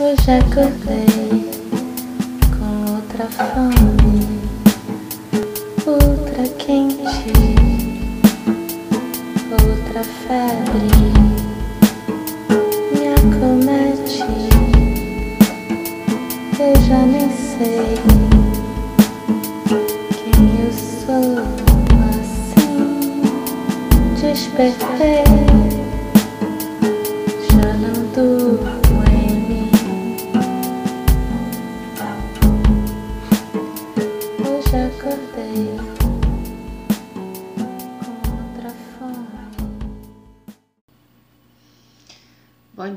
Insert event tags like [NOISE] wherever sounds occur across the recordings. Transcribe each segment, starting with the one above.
Hoje acordei com outra fome, outra quente, outra febre me acomete. Eu já nem sei quem eu sou assim. Despertei,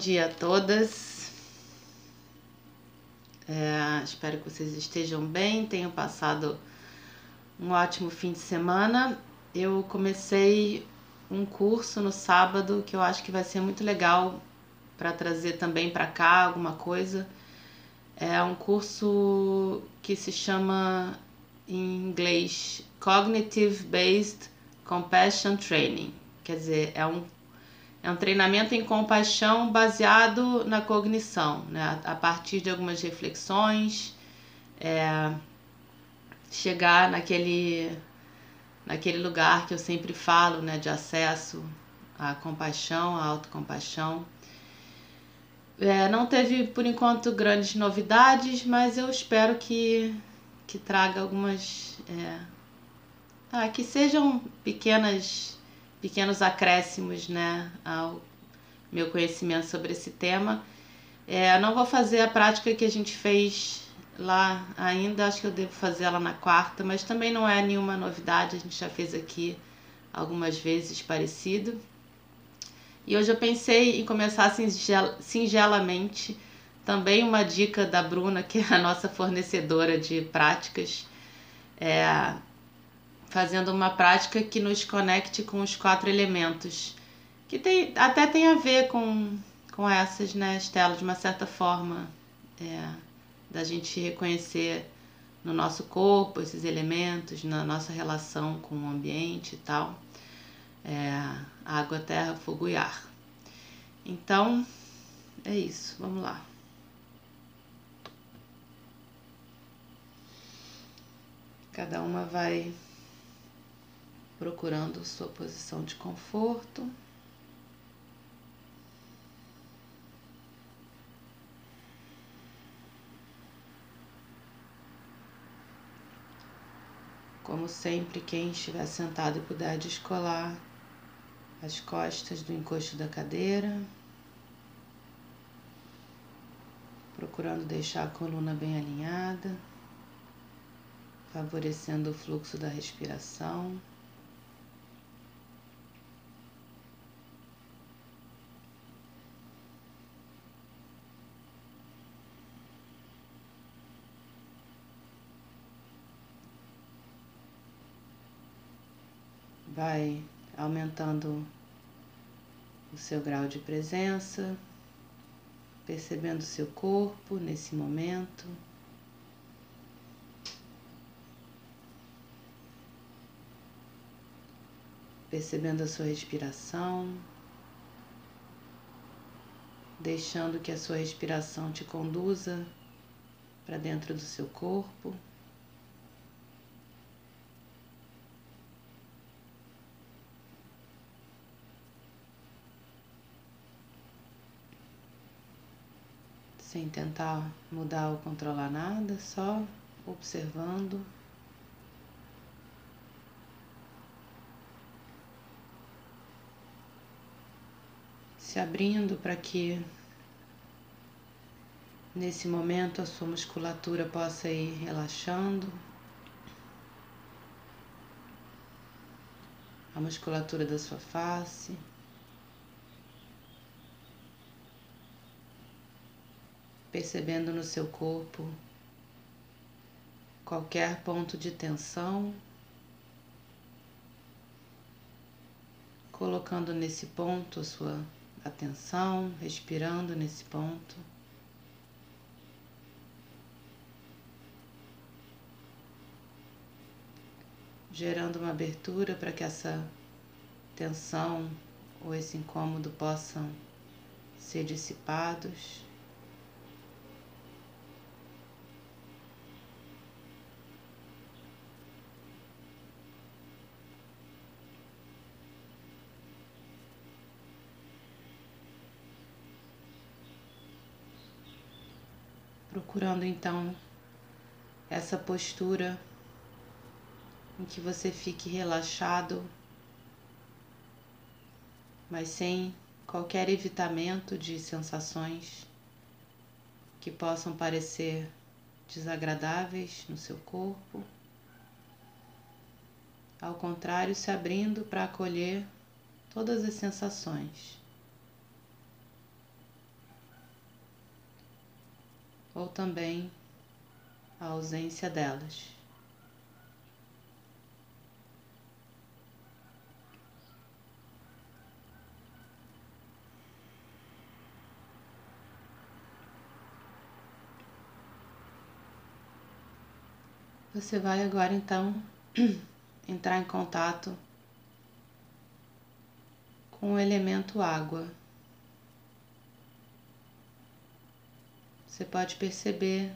dia a todas. É, espero que vocês estejam bem, tenham passado um ótimo fim de semana. Eu comecei um curso no sábado que eu acho que vai ser muito legal para trazer também para cá alguma coisa. É um curso que se chama em inglês Cognitive Based Compassion Training. Quer dizer, é um é um treinamento em compaixão baseado na cognição, né? a partir de algumas reflexões, é, chegar naquele, naquele lugar que eu sempre falo, né? de acesso à compaixão, à autocompaixão. É, não teve, por enquanto, grandes novidades, mas eu espero que, que traga algumas. É, ah, que sejam pequenas pequenos acréscimos né, ao meu conhecimento sobre esse tema. É, não vou fazer a prática que a gente fez lá ainda, acho que eu devo fazer ela na quarta, mas também não é nenhuma novidade, a gente já fez aqui algumas vezes parecido. E hoje eu pensei em começar singel singelamente, também uma dica da Bruna, que é a nossa fornecedora de práticas, é, fazendo uma prática que nos conecte com os quatro elementos, que tem, até tem a ver com, com essas, né, Estela, de uma certa forma, é, da gente reconhecer no nosso corpo esses elementos, na nossa relação com o ambiente e tal, é, água, terra, fogo e ar. Então, é isso, vamos lá. Cada uma vai procurando sua posição de conforto. Como sempre, quem estiver sentado e puder descolar as costas do encosto da cadeira, procurando deixar a coluna bem alinhada, favorecendo o fluxo da respiração. Vai aumentando o seu grau de presença, percebendo seu corpo nesse momento. Percebendo a sua respiração, deixando que a sua respiração te conduza para dentro do seu corpo. Sem tentar mudar ou controlar nada, só observando. Se abrindo para que nesse momento a sua musculatura possa ir relaxando. A musculatura da sua face. Percebendo no seu corpo qualquer ponto de tensão, colocando nesse ponto a sua atenção, respirando nesse ponto. Gerando uma abertura para que essa tensão ou esse incômodo possam ser dissipados. Procurando então essa postura em que você fique relaxado, mas sem qualquer evitamento de sensações que possam parecer desagradáveis no seu corpo. Ao contrário, se abrindo para acolher todas as sensações. Ou também a ausência delas. Você vai agora então [CLEARS THROAT] entrar em contato com o elemento água. Você pode perceber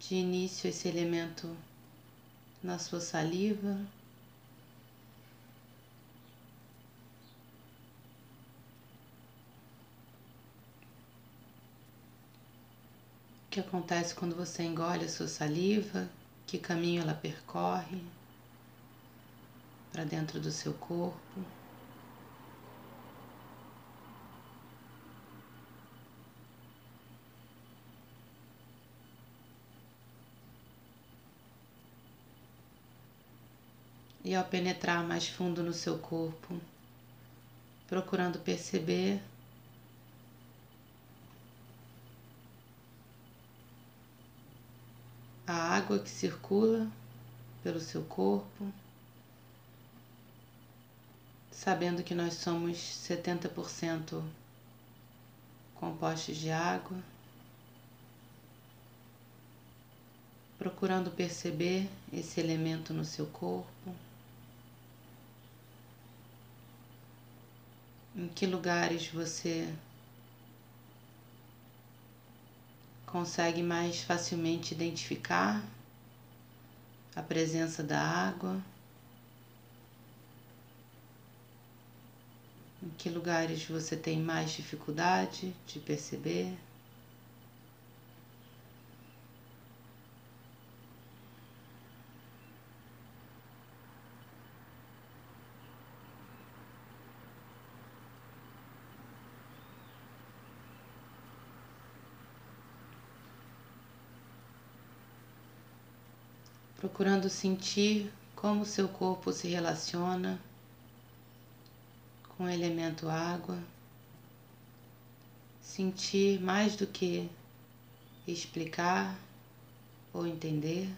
de início esse elemento na sua saliva. O que acontece quando você engole a sua saliva? Que caminho ela percorre para dentro do seu corpo? E ao penetrar mais fundo no seu corpo, procurando perceber a água que circula pelo seu corpo, sabendo que nós somos 70% compostos de água, procurando perceber esse elemento no seu corpo. Em que lugares você consegue mais facilmente identificar a presença da água, em que lugares você tem mais dificuldade de perceber. Procurando sentir como seu corpo se relaciona com o elemento água, sentir mais do que explicar ou entender.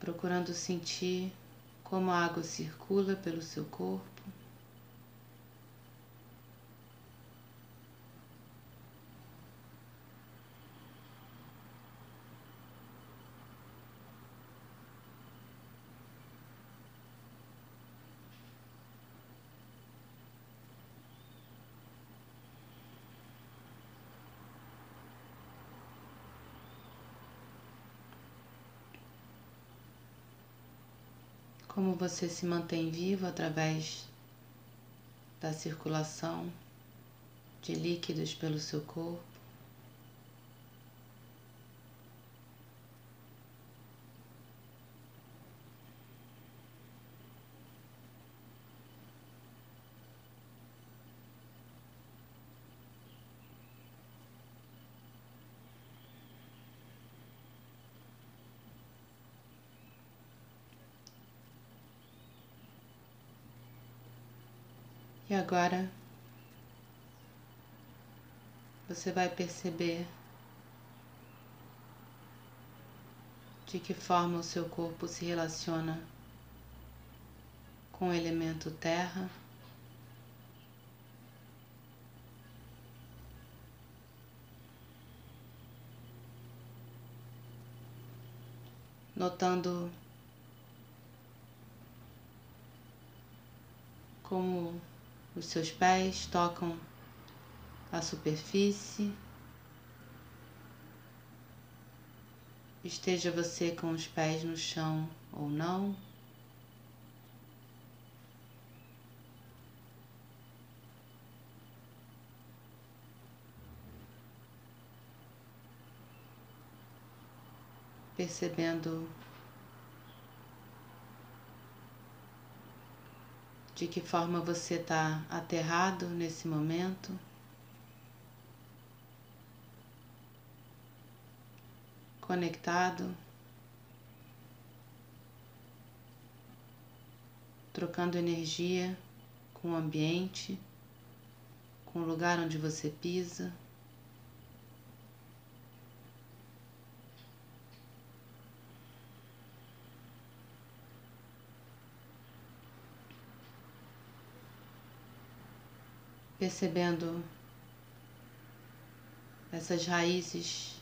Procurando sentir como a água circula pelo seu corpo. Como você se mantém vivo através da circulação de líquidos pelo seu corpo. E agora você vai perceber de que forma o seu corpo se relaciona com o elemento terra. Notando como os seus pés tocam a superfície. esteja você com os pés no chão ou não. Percebendo de que forma você está aterrado nesse momento. Conectado, trocando energia com o ambiente, com o lugar onde você pisa. Percebendo essas raízes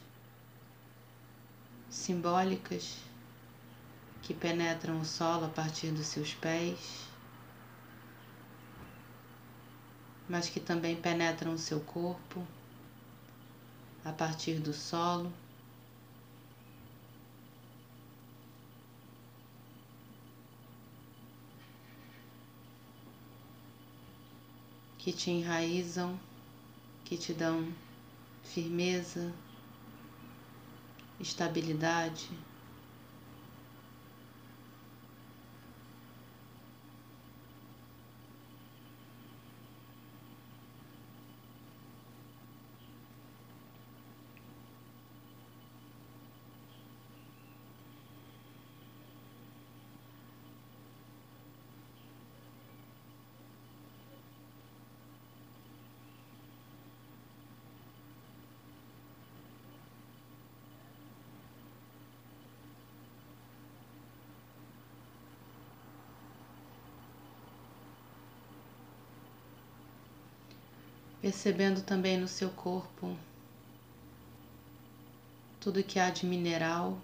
simbólicas que penetram o solo a partir dos seus pés, mas que também penetram o seu corpo a partir do solo. Que te enraizam, que te dão firmeza, estabilidade. Percebendo também no seu corpo tudo que há de mineral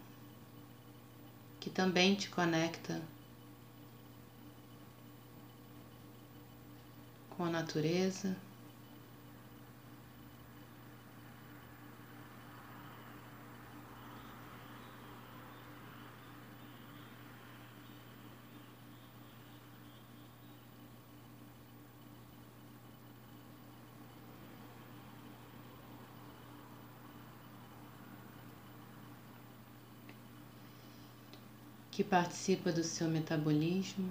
que também te conecta com a natureza. Que participa do seu metabolismo.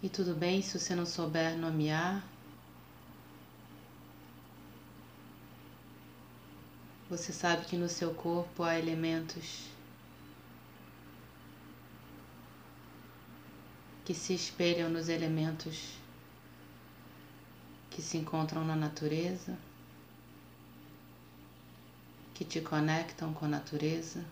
E tudo bem se você não souber nomear. Você sabe que no seu corpo há elementos que se espelham nos elementos que se encontram na natureza, que te conectam com a natureza.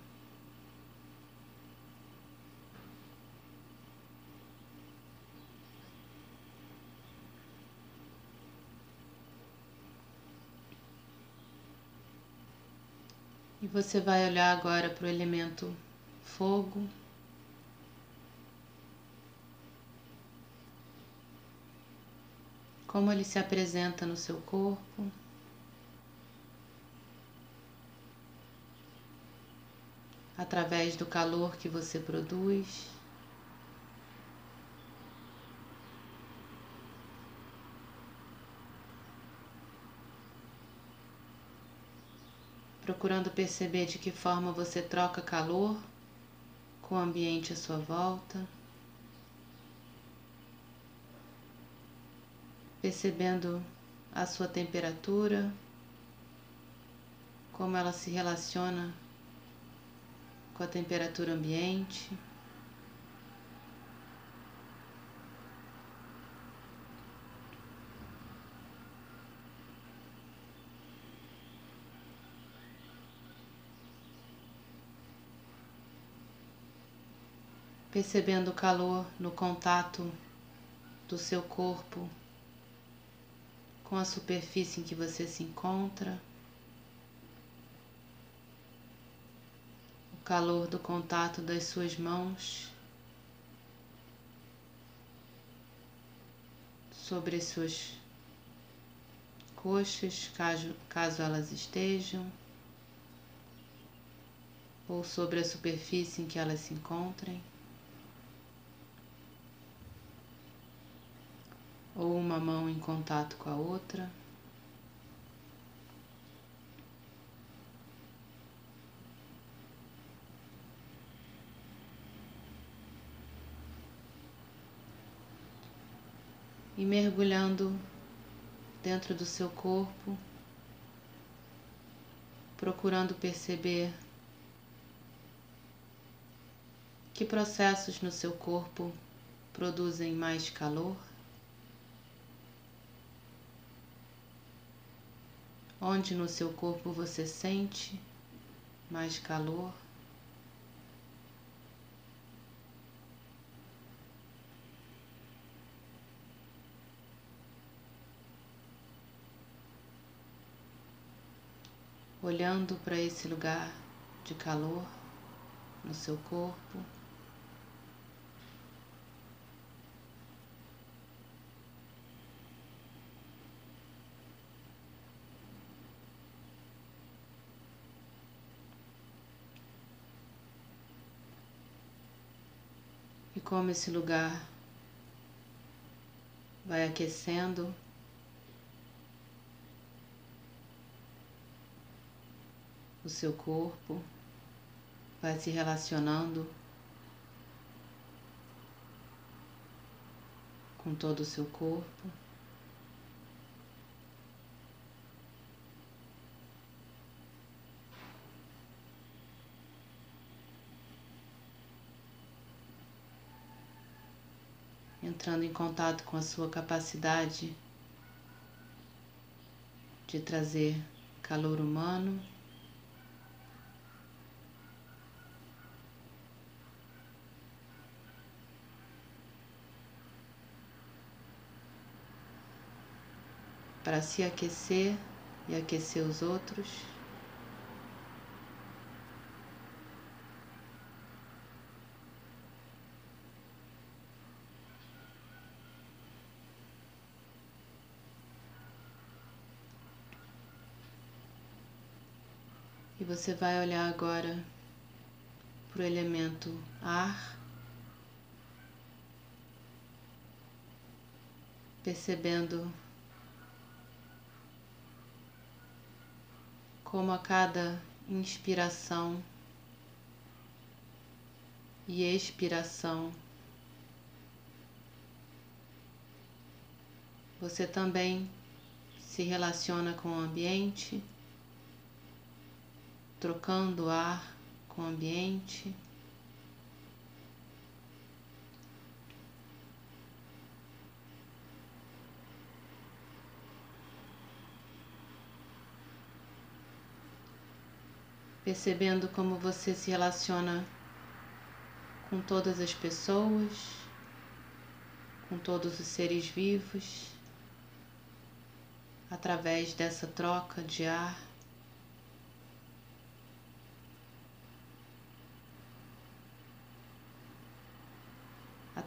Você vai olhar agora para o elemento fogo. como ele se apresenta no seu corpo. Através do calor que você produz. Procurando perceber de que forma você troca calor com o ambiente à sua volta. percebendo a sua temperatura, como ela se relaciona com a temperatura ambiente. Percebendo o calor no contato do seu corpo com a superfície em que você se encontra. calor do contato das suas mãos sobre as suas coxas, caso, caso elas estejam, ou sobre a superfície em que elas se encontrem. Ou uma mão em contato com a outra. E mergulhando dentro do seu corpo, procurando perceber que processos no seu corpo produzem mais calor. Onde no seu corpo você sente mais calor. Olhando para esse lugar de calor no seu corpo. E como esse lugar vai aquecendo o seu corpo, vai se relacionando com todo o seu corpo. Entrando em contato com a sua capacidade de trazer calor humano. Para se aquecer e aquecer os outros. E você vai olhar agora para o elemento ar, percebendo como a cada inspiração e expiração você também se relaciona com o ambiente trocando ar com o ambiente. Percebendo como você se relaciona com todas as pessoas, com todos os seres vivos, através dessa troca de ar.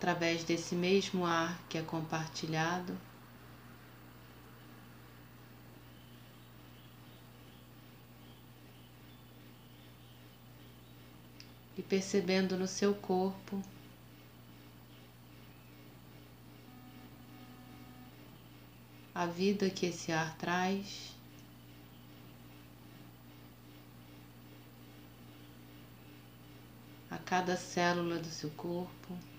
Através desse mesmo ar que é compartilhado. E percebendo no seu corpo a vida que esse ar traz. A cada célula do seu corpo.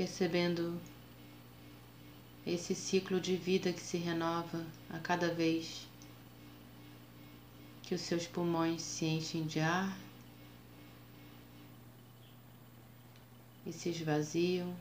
Percebendo esse ciclo de vida que se renova a cada vez que os seus pulmões se enchem de ar e se esvaziam.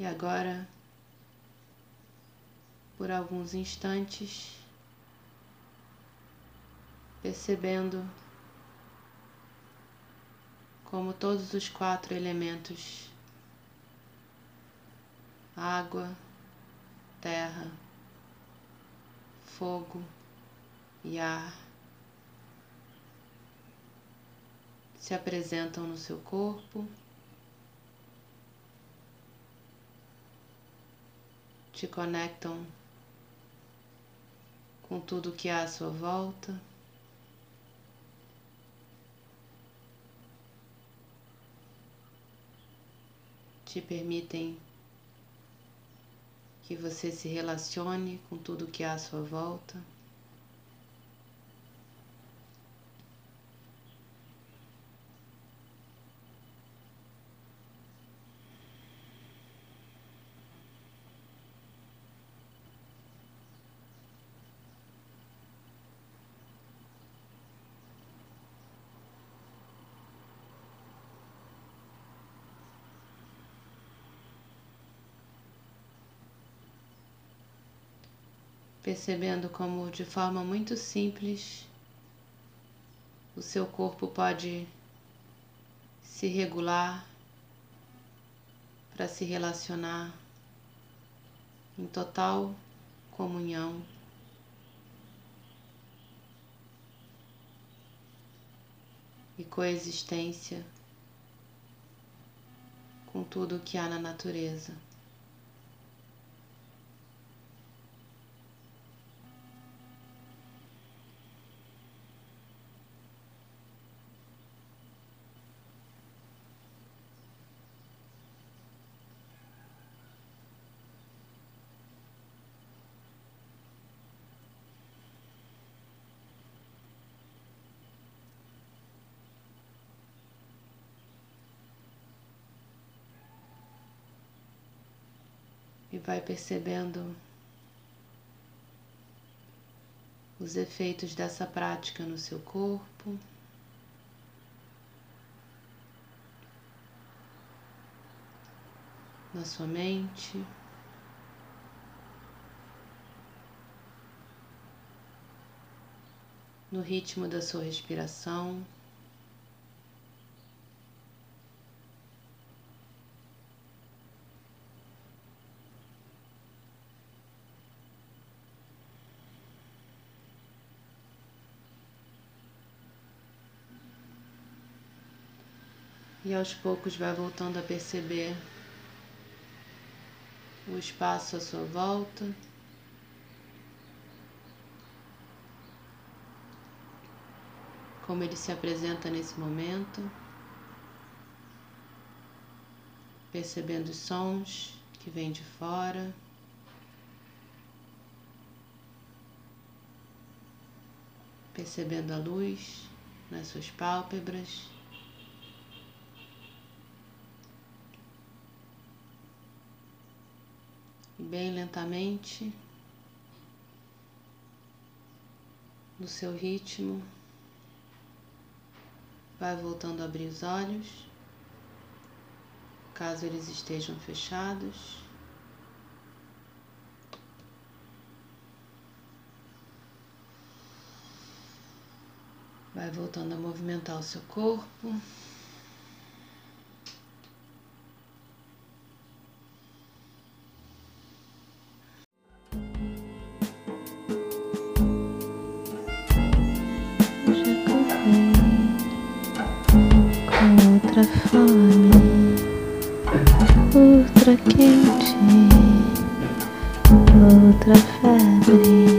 E agora, por alguns instantes, percebendo como todos os quatro elementos água, terra, fogo e ar se apresentam no seu corpo, te conectam com tudo que há à sua volta. Te permitem que você se relacione com tudo que há à sua volta. Percebendo como de forma muito simples o seu corpo pode se regular para se relacionar em total comunhão. E coexistência com tudo o que há na natureza. Vai percebendo os efeitos dessa prática no seu corpo. Na sua mente, no ritmo da sua respiração. E aos poucos vai voltando a perceber o espaço à sua volta. Como ele se apresenta nesse momento, percebendo os sons que vêm de fora. Percebendo a luz nas suas pálpebras. Bem lentamente, no seu ritmo, vai voltando a abrir os olhos, caso eles estejam fechados. Vai voltando a movimentar o seu corpo. Outra fome, outra quente, outra febre.